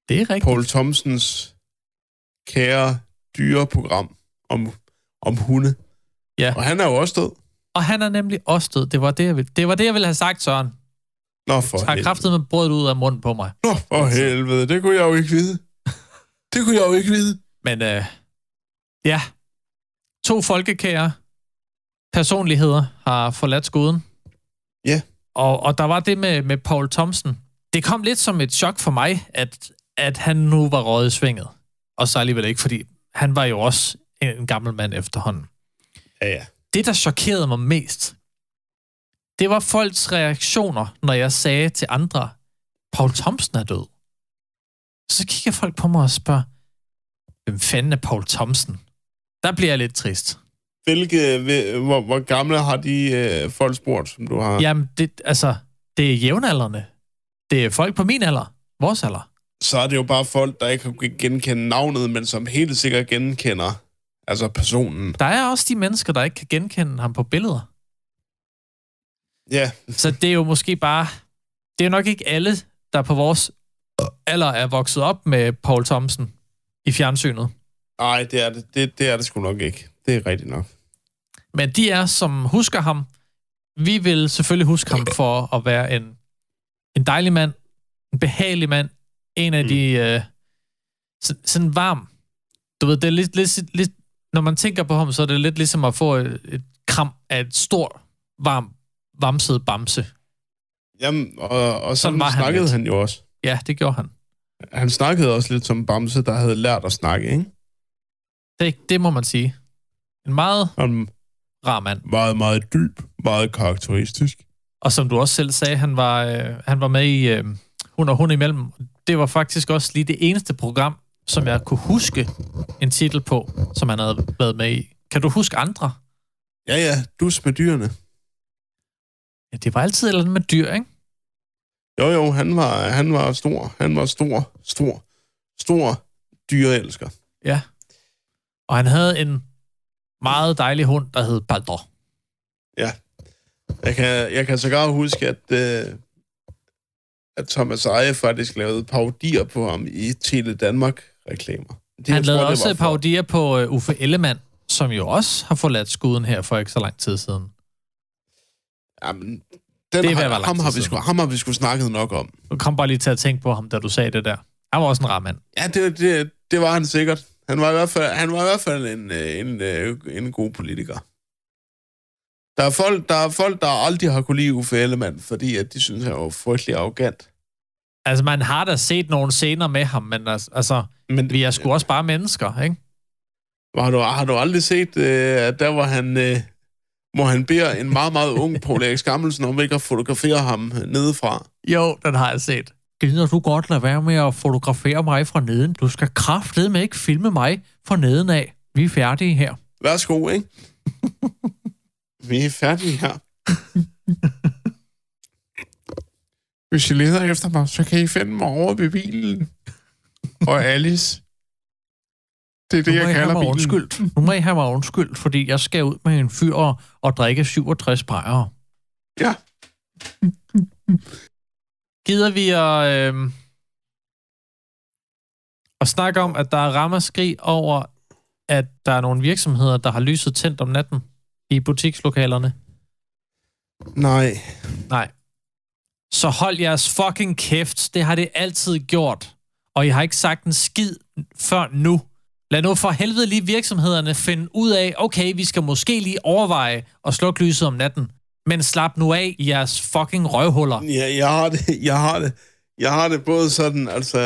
Det er rigtigt. Paul Thomsens kære dyreprogram om, om hunde. Ja. Og han er jo også død. Og han er nemlig også død. Det var det, jeg ville, det, var det, jeg ville have sagt, Søren. Nå, for Har helvede. kraftet med brødet ud af munden på mig. Nå, for helvede. Det kunne jeg jo ikke vide. Det kunne jeg jo ikke vide. Men øh, ja, to folkekære personligheder har forladt skuden. Ja. Og, og der var det med, med Paul Thomsen. Det kom lidt som et chok for mig, at, at han nu var røget i svinget. Og så alligevel ikke, fordi han var jo også en, en gammel mand efterhånden. Ja, ja. Det, der chokerede mig mest, det var folks reaktioner, når jeg sagde til andre, Paul Thomsen er død. Så kigger folk på mig og spørger, hvem fanden er Paul Thomsen? Der bliver jeg lidt trist. Hvilke, hvil- hvor, hvor gamle har de øh, folk spurgt, som du har? Jamen, det, altså, det er jævnaldrende. Det er folk på min alder. Vores alder. Så er det jo bare folk, der ikke kan genkende navnet, men som helt sikkert genkender altså personen. Der er også de mennesker, der ikke kan genkende ham på billeder. Ja, Så det er jo måske bare... Det er nok ikke alle, der på vores alder er vokset op med Paul Thomsen i fjernsynet. nej, det er det, det, det er det sgu nok ikke. Det er rigtigt nok. Men de er, som husker ham. Vi vil selvfølgelig huske ham for at være en, en dejlig mand, en behagelig mand, en af Mm. de... Øh, så, sådan varm. Du ved, det er lidt, lidt, lidt... Når man tænker på ham, så er det lidt ligesom at få et, et kram af et stort, varm, vamset bamse. Jamen, og, og sådan var han snakkede lidt. han, han jo også. Ja, det gjorde han. Han snakkede også lidt som Bamse, der havde lært at snakke, ikke? Det, det må man sige. En meget Han rar mand. meget, meget dyb, meget karakteristisk. Og som du også selv sagde, han var, øh, han var med i øh, Hun og Hun imellem. Det var faktisk også lige det eneste program, som jeg kunne huske en titel på, som han havde været med i. Kan du huske andre? Ja, ja, dus med dyrene. Ja, det var altid et eller andet med dyr, ikke? Jo, jo, han var, han var stor. Han var stor, stor, stor dyreelsker. Ja. Og han havde en meget dejlig hund, der hed Balder. Ja. Jeg kan, jeg kan sågar huske, at, øh, at Thomas Eje faktisk lavede parodier på ham i Tele Danmark-reklamer. Det, Han jeg lavede tror, det også for- parodier på uh, Uffe Ellemann, som jo også har forladt skuden her for ikke så lang tid siden. Jamen, den Det er har, ham, har vi sgu, ham har vi sgu snakket nok om. Du kom bare lige til at tænke på ham, da du sagde det der. Han var også en rar mand. Ja, det, det, det var han sikkert. Han var i hvert fald, han var i hvert fald en, øh, en, øh, en god politiker. Der er, folk, der er folk, der aldrig har kunne lide Uffe Ellemann, fordi at de synes, han var frygtelig arrogant. Altså, man har da set nogle scener med ham, men altså, altså Men vi er sgu også bare mennesker, ikke? har du, har du aldrig set, øh, at der hvor han, øh, hvor han beder en meget, meget ung [LAUGHS] Paul Erik Skammelsen om ikke at fotografere ham øh, nedefra? Jo, den har jeg set. Gider du godt lade være med at fotografere mig fra neden? Du skal kraftedeme ikke filme mig fra neden af. Vi er færdige her. Værsgo, ikke? [LAUGHS] Vi er færdige her. [LAUGHS] Hvis I leder efter mig, så kan I finde mig over ved bilen. Og Alice. Det er det, jeg kalder mig bilen. undskyld. Nu må I have mig undskyld, fordi jeg skal ud med en fyr og, og drikke 67 bajere. Ja. Gider vi at, øh, at snakke om, at der er ramaskrig over, at der er nogle virksomheder, der har lyset tændt om natten i butikslokalerne? Nej. Nej. Så hold jeres fucking kæft. Det har det altid gjort. Og I har ikke sagt en skid før nu. Lad nu for helvede lige virksomhederne finde ud af, okay, vi skal måske lige overveje at slukke lyset om natten. Men slap nu af i jeres fucking røvhuller. Ja, jeg har det, jeg har det. Jeg har det både sådan, altså,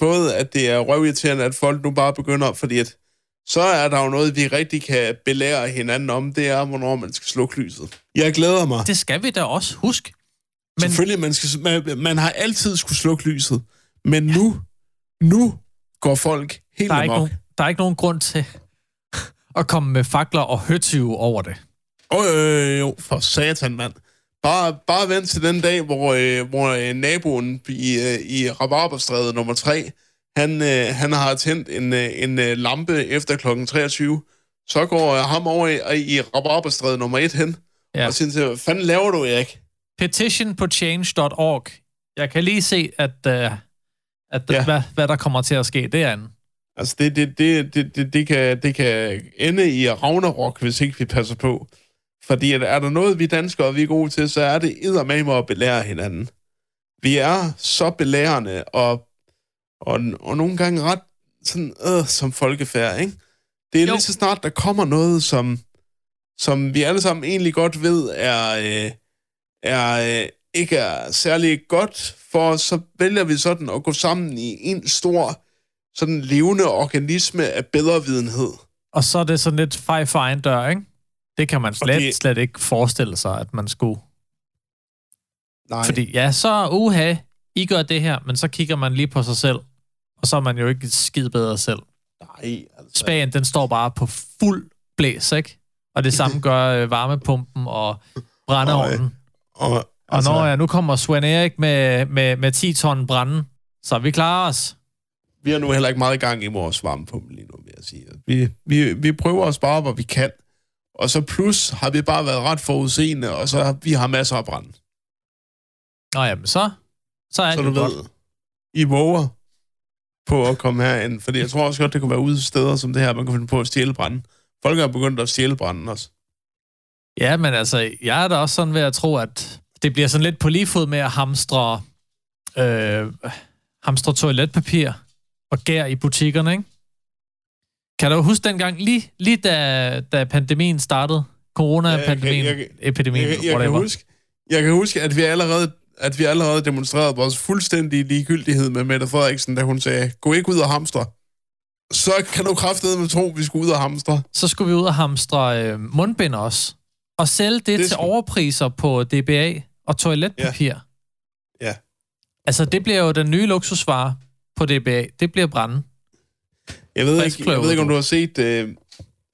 både at det er røvirriterende, at folk nu bare begynder, fordi at, så er der jo noget, vi rigtig kan belære hinanden om, det er, hvornår man skal slukke lyset. Jeg glæder mig. Det skal vi da også huske. Men, Selvfølgelig, man, skal, man, man har altid skulle slukke lyset. Men nu, nu går folk helt der er, ikke nogen, der er ikke nogen grund til at komme med fakler og høtyve over det. Åh, øh, jo, for satan, mand. Bare, bare vent til den dag, hvor, øh, hvor øh, naboen i, øh, i Rabarberstræde nummer 3, han, øh, han har tændt en, øh, en øh, lampe efter klokken 23. Så går øh, ham over i, i Rabarberstræde nummer 1 hen, Ja. og siger til, hvad fanden laver du, Erik? Petition på change.org. Jeg kan lige se, at, uh, at Ja. hvad, hvad der kommer til at ske derinde. Altså, det, det, det, det, det, det, kan, det kan ende i Ragnarok, hvis ikke vi passer på. Fordi at er der noget, vi danskere vi er gode til, så er det eddermame at belære hinanden. Vi er så belærende, og, og, og nogle gange ret sådan, øh, som folkefærd, ikke? Det er Jo. lige så snart, der kommer noget, som, som vi alle sammen egentlig godt ved er, øh, er øh, ikke er særlig godt for så vælger vi sådan at gå sammen i en stor sådan levende organisme af bedre videnhed. Og så er det sådan lidt fej for egen dør, ikke? Det kan man slet, det- slet ikke forestille sig, at man skulle. Nej. Fordi ja, så uha, I gør det her, men så kigger man lige på sig selv, og så er man jo ikke skid bedre selv. Nej, altså. Spagen, den står bare på fuld blæs, ikke? Og det samme gør øh, varmepumpen og brændeovnen. Og, Og altså, når jeg nu kommer Sven Erik med, med, med 10 ton brænde, så vi klarer os. Vi har nu heller ikke meget gang i vores varmepumpe lige nu, vil jeg sige. Vi, vi, vi prøver os bare, hvor vi kan. Og så plus har vi bare været ret forudseende, og så har vi har masser af brand. Nå jamen, så, så er Så det du godt. ved, I våger på at komme herind. Fordi jeg tror også godt, det kunne være ude steder som det her, man kan finde på at stjæle branden. Folk er begyndt at stjæle branden også. Ja, men altså, jeg er da også sådan ved at tro, at det bliver sådan lidt på lige fod med at hamstre, øh, hamstre toiletpapir og gær i butikkerne, ikke? Kan du huske dengang, lige, lige da, da pandemien startede, corona-pandemien, Ja, jeg kan- jeg kan- epidemien, Jeg, jeg, kan whatever. huske, jeg kan huske, at vi allerede at vi allerede demonstrerede vores fuldstændige ligegyldighed med Mette Frederiksen, da hun sagde, gå ikke ud og hamstre. Så kan du kraftedeme tro, at vi skulle ud og hamstre. Så skulle vi ud og hamstre øh, mundbind også. Og sælge det, det til skulle- overpriser på DBA og toiletpapir. Ja. Altså, det bliver jo den nye luksusvare på DBA. Det bliver brænde. Jeg ved, ikke, jeg ved ikke, om du har set, øh,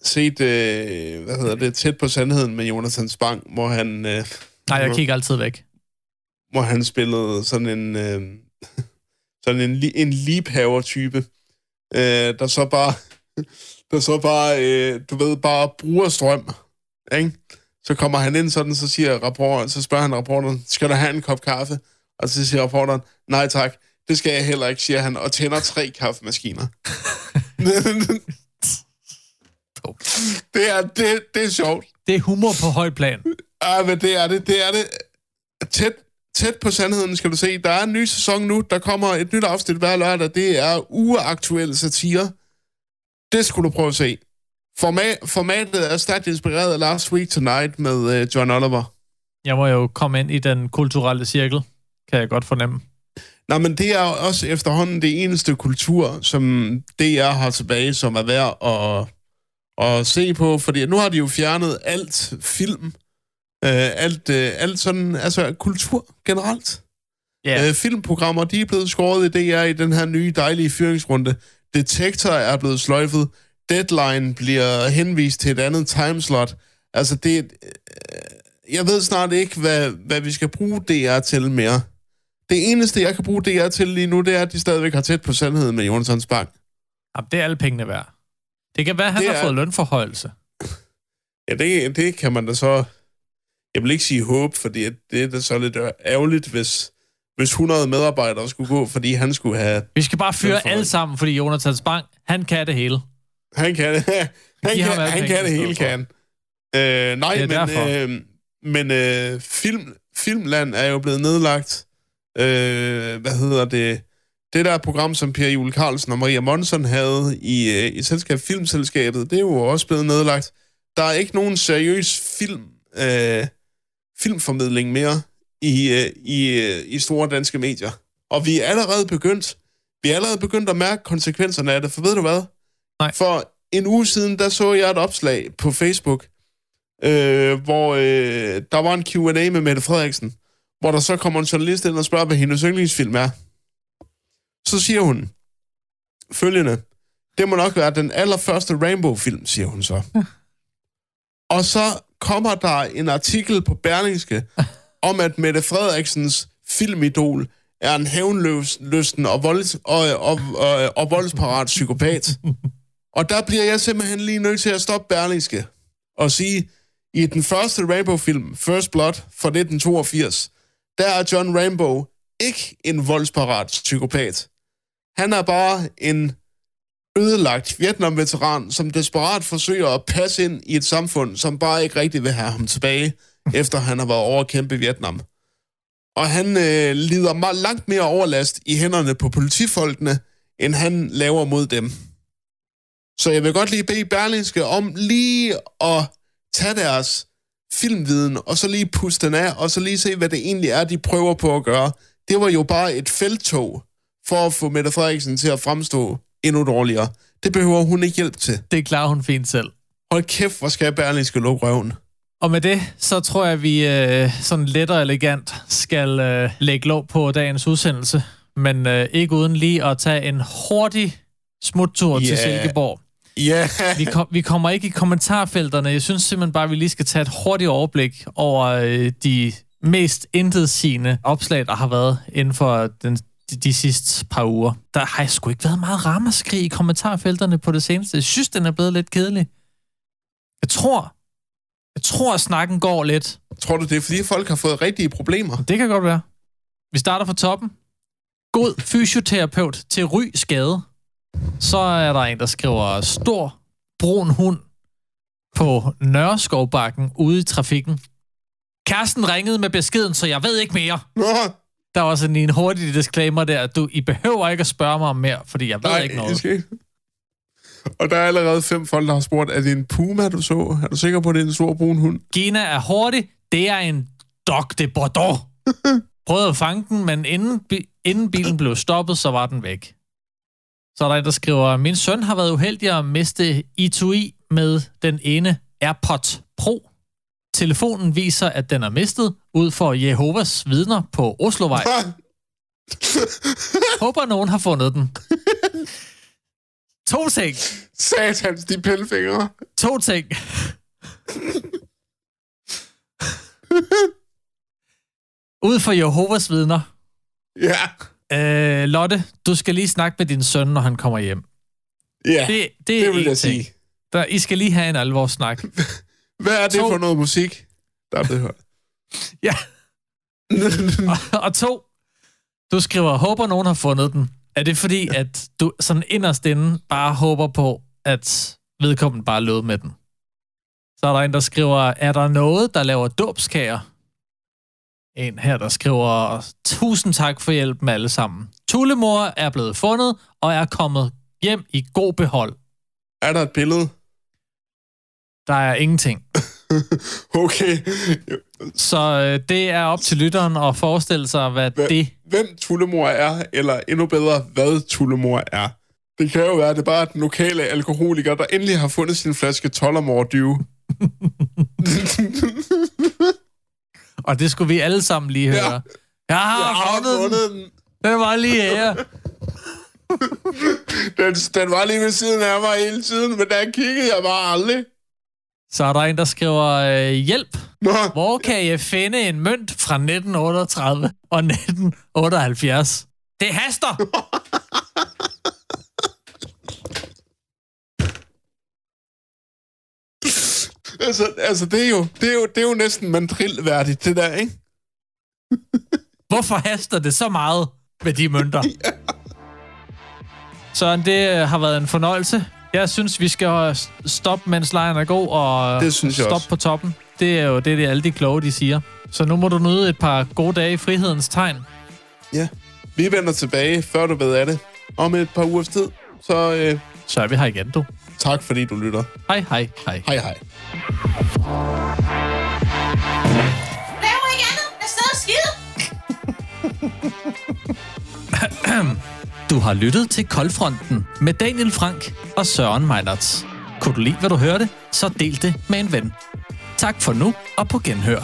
set øh, hvad hedder det, tæt på sandheden med Jonathan Spang, hvor han, øh, Nej, jeg kigger altid væk. hvor han spillede sådan en, øh, [LAUGHS] sådan en, en liebhaver-type, øh, der så bare, [LAUGHS] der så bare, øh, du ved, bare bruger strøm, ikke? Så kommer han ind sådan, så siger rapporteren, så spørger han rapporteren, skal du have en kop kaffe? Og så siger rapporteren, nej tak, det skal jeg heller ikke, siger han, og tænder tre kaffemaskiner. [LAUGHS] det, er, det, det er sjovt. Det er humor på højt plan. Ja, men det er det. Det er det. Tæt, tæt på sandheden skal du se. Der er en ny sæson nu. Der kommer et nyt afsnit hver lørdag. Det er uaktuelle satire. Det skulle du prøve at se. Format, formatet er stærkt inspireret af Last Week Tonight med uh, John Oliver. Jeg må jo komme ind i den kulturelle cirkel, kan jeg godt fornemme. Nå, men det er også efterhånden det eneste kultur, som DR har tilbage, som er værd at, at se på, fordi nu har de jo fjernet alt film, øh, alt, øh, alt sådan, altså kultur generelt. Ja, Øh, filmprogrammer, de er blevet skåret i DR i den her nye dejlige fyringsrunde. Detektor er blevet sløjfet. Deadline bliver henvist til et andet timeslot. Altså, det... Øh, jeg ved snart ikke, hvad, hvad vi skal bruge DR til mere. Det eneste, jeg kan bruge DR til lige nu, det er, at de stadigvæk har tæt på sandheden med Jonathan Spang. Jamen, det er alle pengene værd. Det kan være, at han Det har er- fået lønforhøjelse. Ja, det, det kan man da så... Jeg vil ikke sige håb, fordi det er da så lidt ærgerligt, hvis, hvis 100 medarbejdere skulle gå, fordi han skulle have Vi skal bare fyre alle sammen, fordi Jonathan Spang, han kan det hele. Han kan det. [LAUGHS] Han, kan, han pengene kan det hele, kan. Øh, nej, men, derfor. øh, men øh, film, Filmland er jo blevet nedlagt. Øh, hvad hedder det? Det der program, som Per Jule Carlsen og Maria Monson havde i, øh, i selskab Filmselskabet, det er jo også blevet nedlagt. Der er ikke nogen seriøs film, øh, filmformidling mere i, øh, i, øh, i store danske medier. Og vi er allerede begyndt, vi er allerede begyndt at mærke konsekvenserne af det, for ved du hvad? Nej. For en uge siden, der så jeg et opslag på Facebook, øh, hvor øh, der var en Q&A med Mette Frederiksen, hvor der så kommer en journalist ind og spørger, hvad hendes yndlingsfilm er. Så siger hun følgende, det må nok være den allerførste Rainbow-film, siger hun så. [LAUGHS] Og så kommer der en artikel på Berlingske [LAUGHS] om, at Mette Frederiksens filmidol er en hævnløsten og, volds, og, og, og, og voldsparat psykopat. [LAUGHS] Og der bliver jeg simpelthen lige nødt til at stoppe Berlingske og sige, i den første Rainbow-film, First Blood fra 1982, der er John Rainbow ikke en voldsparat psykopat. Han er bare en ødelagt Vietnam-veteran, som desperat forsøger at passe ind i et samfund, som bare ikke rigtig vil have ham tilbage, [LAUGHS] efter han har været over at kæmpe i Vietnam. Og han øh, lider meget, langt mere overlast i hænderne på politifolkene, end han laver mod dem. Så jeg vil godt lige bede Berlingske om lige at tage deres filmviden, og så lige puste den af, og så lige se, hvad det egentlig er, de prøver på at gøre. Det var jo bare et feltog for at få Mette Frederiksen til at fremstå endnu dårligere. Det behøver hun ikke hjælp til. Det klarer hun fint selv. Hold kæft, hvor skal Berlingske lukke røven. Og med det, så tror jeg, at vi øh, sådan let og elegant skal øh, lægge lov på dagens udsendelse. Men øh, ikke uden lige at tage en hurtig smuttur yeah. til Silkeborg. Ja. Yeah. vi, kom, vi kommer ikke i kommentarfelterne. Jeg synes simpelthen bare, at vi lige skal tage et hurtigt overblik over øh, de mest intetsigende opslag, der har været inden for den, de, de sidste par uger. Der har jeg sgu ikke været meget ramaskrig i kommentarfelterne på det seneste. Jeg synes, den er blevet lidt kedelig. Jeg tror, jeg tror, at snakken går lidt. Tror du, det er, fordi folk har fået rigtige problemer? Det kan godt være. Vi starter fra toppen. God fysioterapeut til ry skade. Så er der en, der skriver stor brun hund på Nørreskovbakken ude i trafikken. Kæresten ringede med beskeden, så jeg ved ikke mere. Der var sådan en hurtig disclaimer der. Du, I behøver ikke at spørge mig om mere, fordi jeg ved nej, ikke noget. skal ikke. Og der er allerede fem folk, der har spurgt, er det en puma, du så? Er du sikker på, at det er en stor brun hund? Gina er hurtig. Det er en Dog de Bordeaux. [LAUGHS] Prøvede at fange den, men inden, bi- inden bilen blev stoppet, så var den væk. Så er der en, der skriver, min søn har været uheldig at miste etui med den ene AirPod Pro. Telefonen viser, at den er mistet ud for Jehovas vidner på Oslovej. Håber, nogen har fundet den. To ting. Satans, de pillefingre. To ting. [LAUGHS] Ud for Jehovas vidner. Ja, Øh, Lotte, du skal lige snakke med din søn, når han kommer hjem. ja, Det, det, er det vil én jeg ting. sige. Der, I skal lige have en alvorssnak. [LAUGHS] Hvad er det To. for noget musik, der er blevet hørt? [LAUGHS] ja. [LAUGHS] og, og to, du skriver, håber nogen har fundet den. Er det fordi, at du sådan inderst inde bare håber på, at vedkommende bare lød med den? Så er der en, der skriver, er der noget, der laver dåbskager? En her, der skriver, tusind tak for hjælpen alle sammen. Tullemor er blevet fundet og er kommet hjem i god behold. er der et billede? Der er ingenting. [LAUGHS] Okay. Så øh, det er op til lytteren at forestille sig, hvad Hvad- det... Hvem Tullemor er, eller endnu bedre, hvad Tullemor er. Det kan jo være, at det bare er den lokale alkoholiker, der endelig har fundet sin flaske Tollermor Dew. [LAUGHS] Og det skulle vi alle sammen lige høre. Ja. Jeg har, Jeg har fundet, den. den. Den var lige her. [LAUGHS] den. Den var lige ved siden af mig hele tiden, men der kiggede jeg bare aldrig. Så er der en, der skriver, øh, hjælp. Nå, Hvor kan jeg finde en mønt fra 1938 og 1978? Det haster! [LAUGHS] altså, altså det, er jo, det, er jo, det er jo næsten mandrilværdigt, det der, ikke? [LAUGHS] Hvorfor haster det så meget med de mønter? [LAUGHS] Søren, det øh, har været en fornøjelse. Jeg synes, vi skal stoppe, mens lejren er god, og Det synes jeg stoppe også. på toppen. Det er jo det, det alle de kloge, de siger. Så nu må du nyde et par gode dage i frihedens tegn. Ja. Vi vender tilbage, før du ved af det, om et par ugers tid. Så øh, Så er vi her igen, du. tak, fordi du lytter. Hej, hej, hej. Hej hej. Laver ikke andet. Jeg er og skide. Du har lyttet til Koldfronten med Daniel Frank og Søren Meinerts. Kunne du lide, hvad du hørte? Så del det med en ven. Tak for nu, og på genhør.